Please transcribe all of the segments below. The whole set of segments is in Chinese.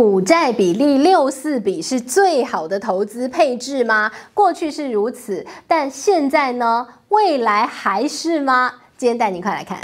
股债比例六四比是最好的投资配置吗？过去是如此，但现在呢？未来还是吗？今天带你快来看。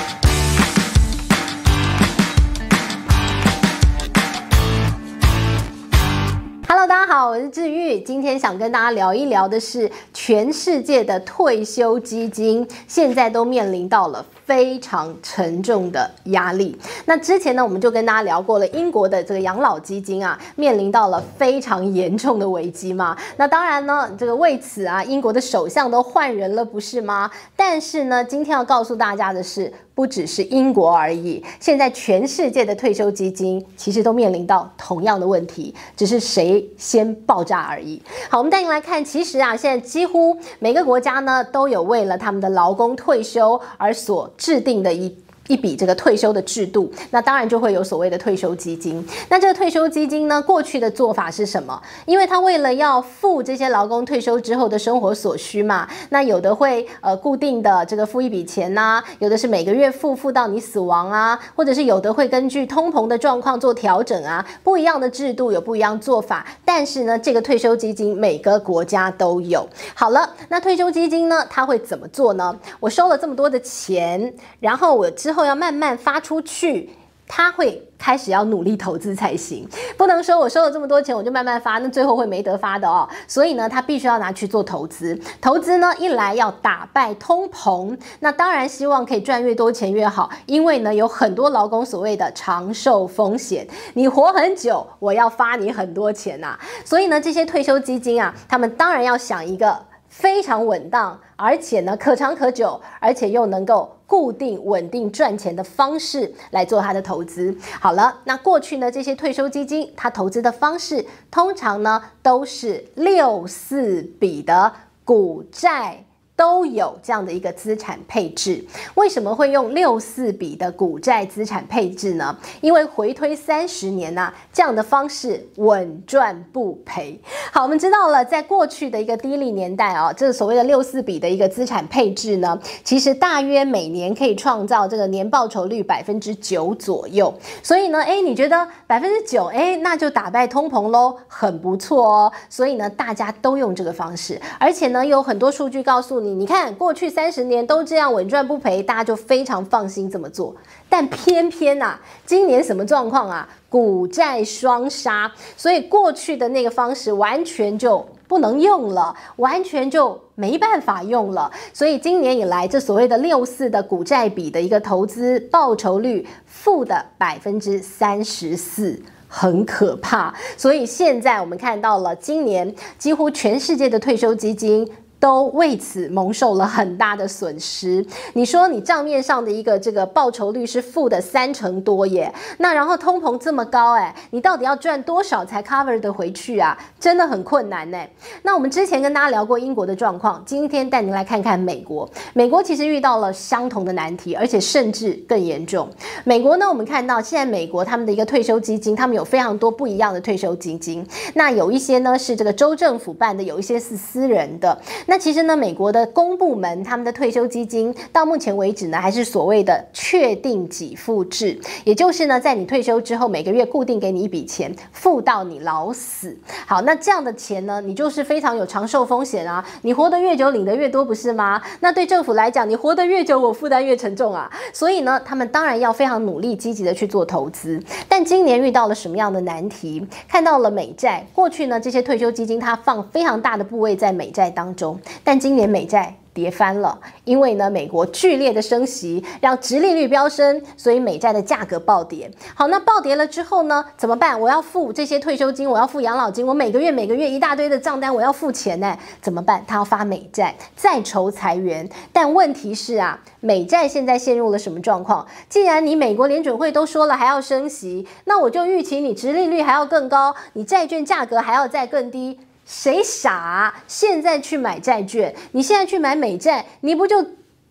我是治愈。今天想跟大家聊一聊的是，全世界的退休基金现在都面临到了非常沉重的压力。那之前呢，我们就跟大家聊过了，英国的这个养老基金啊，面临到了非常严重的危机嘛。那当然呢，这个为此啊，英国的首相都换人了，不是吗？但是呢，今天要告诉大家的是。不只是英国而已，现在全世界的退休基金其实都面临到同样的问题，只是谁先爆炸而已。好，我们带您来看，其实啊，现在几乎每个国家呢都有为了他们的劳工退休而所制定的一。一笔这个退休的制度，那当然就会有所谓的退休基金。那这个退休基金呢，过去的做法是什么？因为他为了要付这些劳工退休之后的生活所需嘛，那有的会呃固定的这个付一笔钱呐、有的是每个月付付到你死亡啊，或者是有的会根据通膨的状况做调整啊，不一样的制度有不一样做法。但是呢，这个退休基金每个国家都有。好了，那退休基金呢，它会怎么做呢？我收了这么多的钱，然后我之后。后要慢慢发出去，他会开始要努力投资才行，不能说我收了这么多钱我就慢慢发，那最后会没得发的哦。所以呢，他必须要拿去做投资。投资呢，一来要打败通膨，那当然希望可以赚越多钱越好，因为呢，有很多劳工所谓的长寿风险，你活很久，我要发你很多钱呐。所以呢，这些退休基金啊，他们当然要想一个非常稳当，而且呢可长可久，而且又能够。固定稳定赚钱的方式来做它的投资。好了，那过去呢，这些退休基金它投资的方式通常呢都是六四比的股债。都有这样的一个资产配置，为什么会用六四比的股债资产配置呢？因为回推三十年呐、这样的方式稳赚不赔。好，我们知道了，在过去的一个低利年代啊，这个所谓的六四比的一个资产配置呢，其实大约每年可以创造这个年报酬率百分之九左右。所以呢，诶，你觉得百分之九，诶，那就打败通膨喽，很不错哦。所以呢，大家都用这个方式，而且呢，有很多数据告诉你。你你看，过去三十年都这样稳赚不赔，大家就非常放心这么做。但偏偏啊，今年什么状况啊？股债双杀，所以过去的那个方式完全就不能用了，完全就没办法用了。所以今年以来，这所谓的六四的股债比的一个投资报酬率负的百分之三十四，很可怕。所以现在我们看到了，今年几乎全世界的退休基金。都为此蒙受了很大的损失。你说你账面上的一个这个报酬率是负的三成多耶，那然后通膨这么高哎，你到底要赚多少才 cover 得回去啊？真的很困难呢。那我们之前跟大家聊过英国的状况，今天带您来看看美国。美国其实遇到了相同的难题，而且甚至更严重。美国呢，我们看到现在美国他们的一个退休基金，他们有非常多不一样的退休基金。那有一些呢是这个州政府办的，有一些是私人的。那那其实呢，美国的公部门他们的退休基金到目前为止呢，还是所谓的确定给付制，也就是呢，在你退休之后，每个月固定给你一笔钱，付到你老死。好，那这样的钱呢，你就是非常有长寿风险啊，你活得越久，领得越多，不是吗？那对政府来讲，你活得越久，我负担越沉重啊。所以呢，他们当然要非常努力、积极的去做投资。但今年遇到了什么样的难题？看到了美债，过去呢，这些退休基金它放非常大的部位在美债当中。但今年美债跌翻了，因为呢，美国剧烈的升息让殖利率飙升，所以美债的价格暴跌。好，那暴跌了之后呢，怎么办？我要付这些退休金，我要付养老金，我每个月每个月一大堆的账单，我要付钱呢，怎么办？他要发美债，再筹财源。但问题是啊，美债现在陷入了什么状况？既然你美国联准会都说了还要升息，那我就预期你殖利率还要更高，你债券价格还要再更低。谁傻？现在去买债券，你现在去买美债，你不就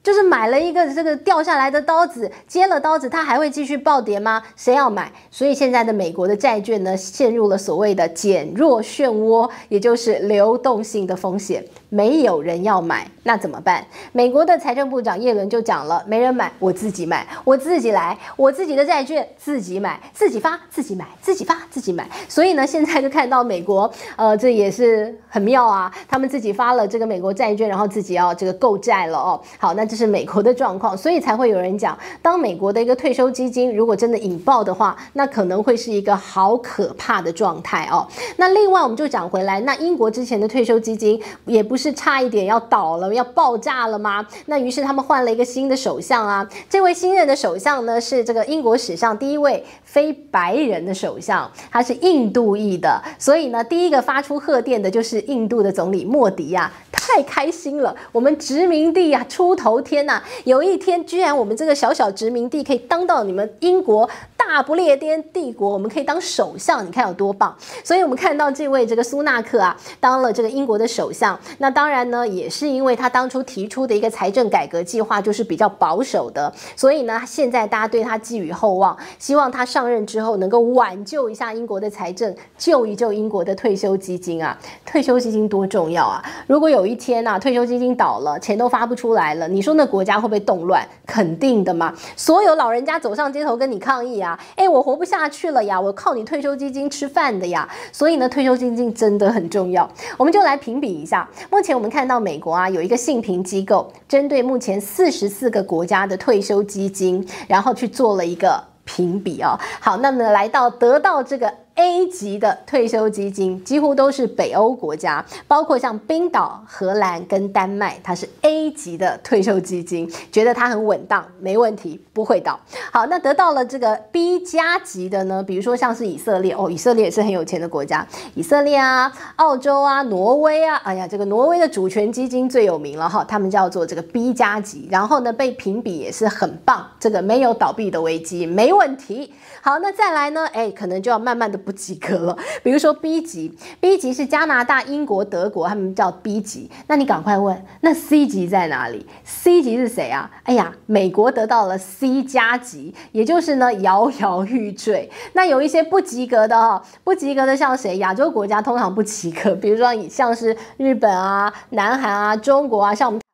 就是买了一个这个掉下来的刀子，接了刀子，它还会继续暴跌吗？谁要买？所以现在的美国的债券呢，陷入了所谓的减弱漩涡，也就是流动性的风险，没有人要买，那怎么办？美国的财政部长耶伦就讲了，没人买，我自己买，我自己来，我自己的债券自己买，自己发，自己买，自己发，自己买。所以呢，现在就看到美国，呃，这也是很妙啊，他们自己发了这个美国债券，然后自己要这个购债了哦。好，那这是美国的状况，所以才会有人讲，当美国的一个退休基金如果真的引爆的话，那可能会是一个好可怕的状态哦。那另外我们就讲回来，那英国之前的退休基金也不是差一点要倒了，要爆炸了吗？那于是他们换了一个新的首相啊，这位新任的首相呢是这个英国史上第一位非白人的首相，他是印度裔的，所以呢，第一个发出贺电的就是印度的总理莫迪呀、太开心了，我们殖民地呀、啊、出头天呐、有一天居然我们这个小小殖民地可以当到你们英国大不列颠帝国，我们可以当首相，你看有多棒！所以我们看到这位这个苏纳克啊，当了这个英国的首相。那当然呢，也是因为他当初提出的一个财政改革计划就是比较保守的，所以呢，现在大家对他寄予厚望，希望他上任之后能够挽救一下英国的财政，救一救英国的退休基金啊！退休基金多重要啊！如果有一天呐，退休基金倒了，钱都发不出来了，你说那国家会不会动乱？肯定的嘛！所有老人家走上街头跟你抗议啊！诶，我活不下去了呀！我靠你退休基金吃饭的呀！所以呢，退休基金真的很重要。我们就来评比一下，目前我们看到美国啊有一个信评机构，针对目前四十四个国家的退休基金，然后去做了一个评比哦。好，那么来到得到这个。A 级的退休基金几乎都是北欧国家，包括像冰岛、荷兰跟丹麦，它是 A 级的退休基金，觉得它很稳当，没问题，不会倒。好，那得到了这个 B 加级的呢？比如说像是以色列哦，以色列也是很有钱的国家，以色列啊、澳洲啊、挪威啊，哎呀，这个挪威的主权基金最有名了哈，他们叫做这个 B 加级，然后呢被评比也是很棒，这个没有倒闭的危机，没问题。好，那再来呢？哎，可能就要慢慢的。不及格了，比如说 B 级，B 级是加拿大、英国、德国，他们叫 B 级。那你赶快问，那 C 级在哪里？C 级是谁啊？哎呀，美国得到了 C 加级，也就是呢摇摇欲坠。那有一些不及格的哦，不及格的像谁？亚洲国家通常不及格，比如说你像是日本啊、南韩啊、中国啊，像我们。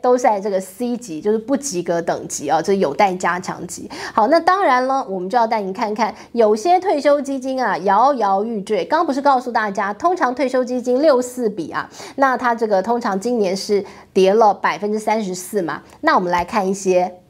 都在这个 C 级，就是不及格等级啊，这有待加强级。好，那当然了，我们就要带你看看，有些退休基金啊摇摇欲坠。刚刚不是告诉大家，通常退休基金六四比啊，那它这个通常今年是跌了百分之三十四嘛。那我们来看一些。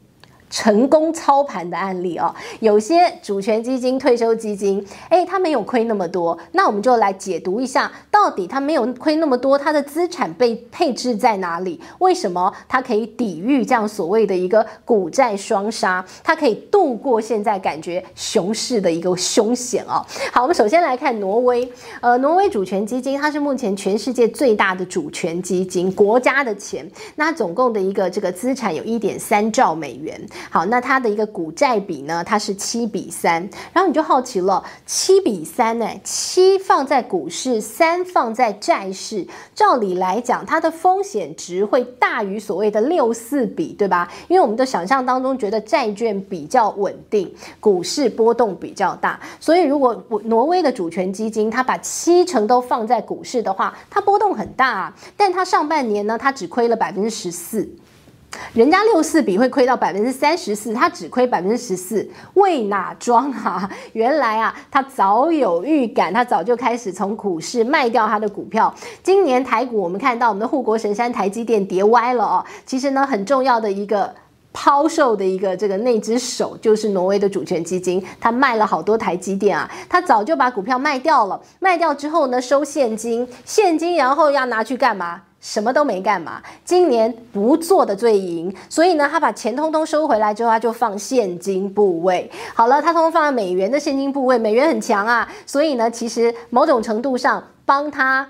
成功操盘的案例哦，有些主权基金、退休基金，诶，它没有亏那么多。那我们就来解读一下，到底它没有亏那么多，它的资产被配置在哪里？为什么它可以抵御这样所谓的一个股债双杀？它可以度过现在感觉熊市的一个凶险哦。好，我们首先来看挪威，呃，挪威主权基金，它是目前全世界最大的主权基金，国家的钱，那总共的一个这个资产有一点三兆美元。好，那它的一个股债比呢？它是七比三，然后你就好奇了，七比三呢？七放在股市，三放在债市，照理来讲，它的风险值会大于所谓的六四比，对吧？因为我们的想象当中觉得债券比较稳定，股市波动比较大，所以如果挪威的主权基金它把七成都放在股市的话，它波动很大啊，但它上半年呢，它只亏了百分之十四。人家六四比会亏到百分之三十四，他只亏百分之十四，为哪桩啊？原来啊，他早有预感，他早就开始从股市卖掉他的股票。今年台股我们看到我们的护国神山台积电跌歪了哦。其实呢，很重要的一个抛售的一个这个那只手就是挪威的主权基金，他卖了好多台积电啊，他早就把股票卖掉了，卖掉之后呢，收现金，现金然后要拿去干嘛？什么都没干嘛，今年不做的最赢，所以呢，他把钱通通收回来之后，他就放现金部位。好了，他通通放在美元的现金部位，美元很强啊，所以呢，其实某种程度上帮他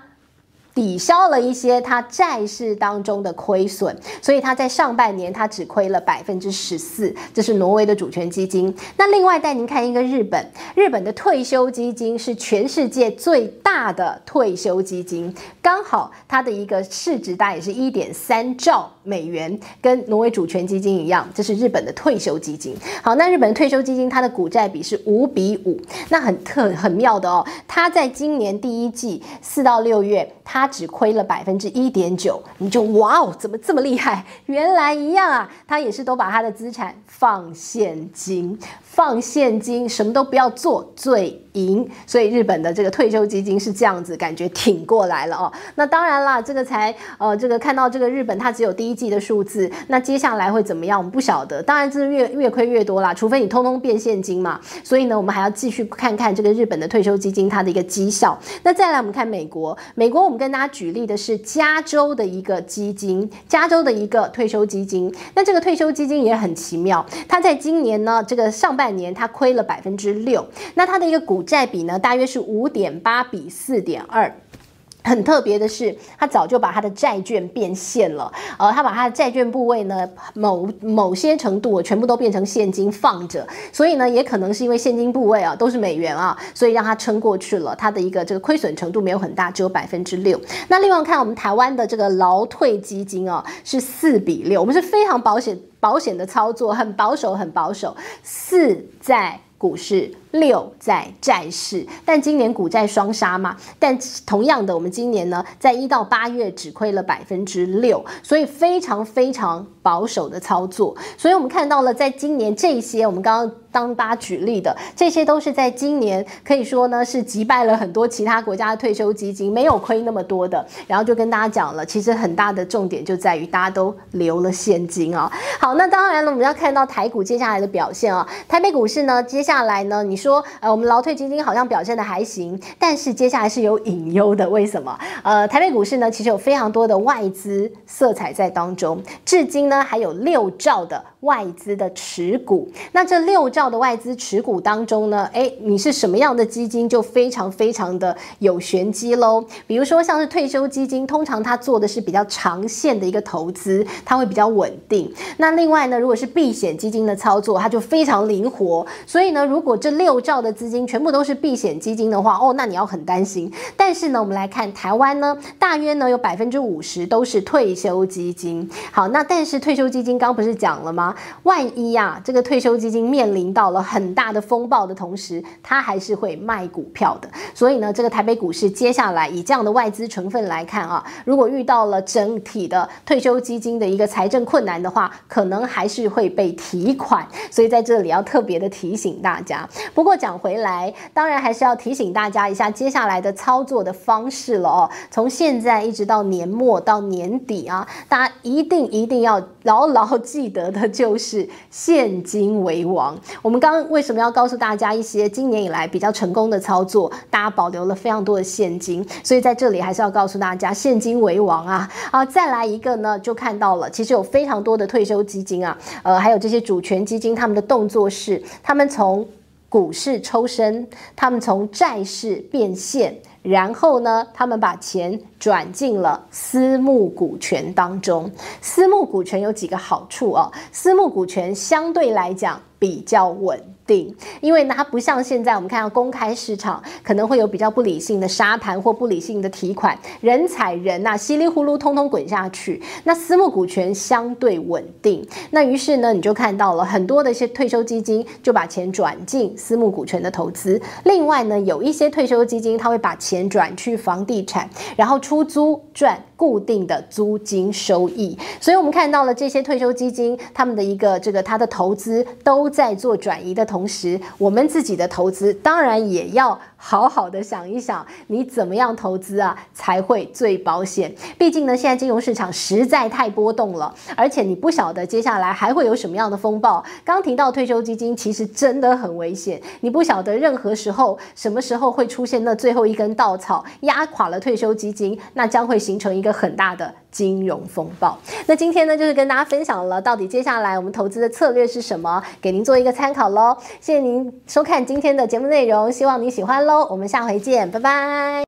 抵消了一些它债市当中的亏损，所以它在上半年它只亏了百分之十四，这是挪威的主权基金。那另外带您看一个日本，日本的退休基金是全世界最大的退休基金，刚好它的一个市值大概也是一点三兆美元，跟挪威主权基金一样，这是日本的退休基金。好，那日本退休基金它的股债比是五比五，那很特很妙的哦，它在今年第一季四到六月，他只亏了百分之一点九，你就哇哦，怎么这么厉害？原来一样啊，他也是都把他的资产放现金，放现金，什么都不要做，最赢。所以日本的这个退休基金是这样子，感觉挺过来了哦。那当然啦，这个才呃，这个看到这个日本它只有第一季的数字，那接下来会怎么样？我们不晓得。当然这是越越亏越多啦，除非你通通变现金嘛。所以呢，我们还要继续看看这个日本的退休基金它的一个绩效。那再来我们看美国，美国我们跟大家举例的是加州的一个基金，加州的一个退休基金。那这个退休基金也很奇妙，它在今年呢，这个上半年它亏了百分之六，那它的一个股债比呢，大约是五点八比四点二。很特别的是，他早就把他的债券变现了，呃，他把他的债券部位呢，某某些程度全部都变成现金放着，所以呢，也可能是因为现金部位啊都是美元啊，所以让他撑过去了，他的一个这个亏损程度没有很大，只有百分之六。那另外看我们台湾的这个劳退基金啊，是四比六，我们是非常保险保险的操作，很保守很保守，四在股市。六在债市，但今年股债双杀嘛。但同样的，我们今年呢，在一到八月只亏了百分之六，所以非常非常保守的操作。所以我们看到了，在今年这些，我们刚刚当大家举例的，这些都是在今年可以说呢是击败了很多其他国家的退休基金，没有亏那么多的。然后就跟大家讲了，其实很大的重点就在于大家都留了现金啊。好，那当然了，我们要看到台股接下来的表现啊。台北股市呢，接下来呢，你。说呃，我们劳退基金好像表现的还行，但是接下来是有隐忧的。为什么？呃，台北股市呢，其实有非常多的外资色彩在当中，至今呢还有六兆的外资的持股。那这六兆的外资持股当中呢，诶，你是什么样的基金就非常非常的有玄机喽。比如说像是退休基金，通常它做的是比较长线的一个投资，它会比较稳定。那另外呢，如果是避险基金的操作，它就非常灵活。所以呢，如果这六兆的资金全部都是避险基金的话，哦，那你要很担心。但是呢，我们来看台湾呢，大约呢有百分之五十都是退休基金。好，那但是退休基金刚不是讲了吗？万一、啊，这个退休基金面临到了很大的风暴的同时，它还是会卖股票的。所以呢，这个台北股市接下来以这样的外资成分来看啊，如果遇到了整体的退休基金的一个财政困难的话，可能还是会被提款。所以在这里要特别的提醒大家。不过讲回来，当然还是要提醒大家一下接下来的操作的方式了哦。从现在一直到年末到年底啊，大家一定一定要牢牢记得的就是现金为王。我们刚刚为什么要告诉大家一些今年以来比较成功的操作？大家保留了非常多的现金，所以在这里还是要告诉大家现金为王啊！啊，再来一个呢，就看到了，其实有非常多的退休基金啊，呃，还有这些主权基金，他们的动作是，他们从股市抽身，他们从债市变现，然后呢，他们把钱转进了私募股权当中。私募股权有几个好处哦，私募股权相对来讲比较稳。定，因为呢，它不像现在我们看到公开市场可能会有比较不理性的沙盘或不理性的提款，人踩人呐、稀里呼噜通通滚下去。那私募股权相对稳定，那于是呢，你就看到了很多的一些退休基金就把钱转进私募股权的投资。另外呢，有一些退休基金他会把钱转去房地产，然后出租赚固定的租金收益。所以我们看到了这些退休基金他们的一个这个他的投资都在做转移的投。同时，我们自己的投资当然也要好好的想一想，你怎么样投资啊才会最保险？毕竟呢，现在金融市场实在太波动了，而且你不晓得接下来还会有什么样的风暴。刚提到退休基金，其实真的很危险，你不晓得任何时候、什么时候会出现那最后一根稻草，压垮了退休基金，那将会形成一个很大的。金融风暴。那今天呢，就是跟大家分享了到底接下来我们投资的策略是什么，给您做一个参考喽。谢谢您收看今天的节目内容，希望你喜欢喽我们下回见，拜拜。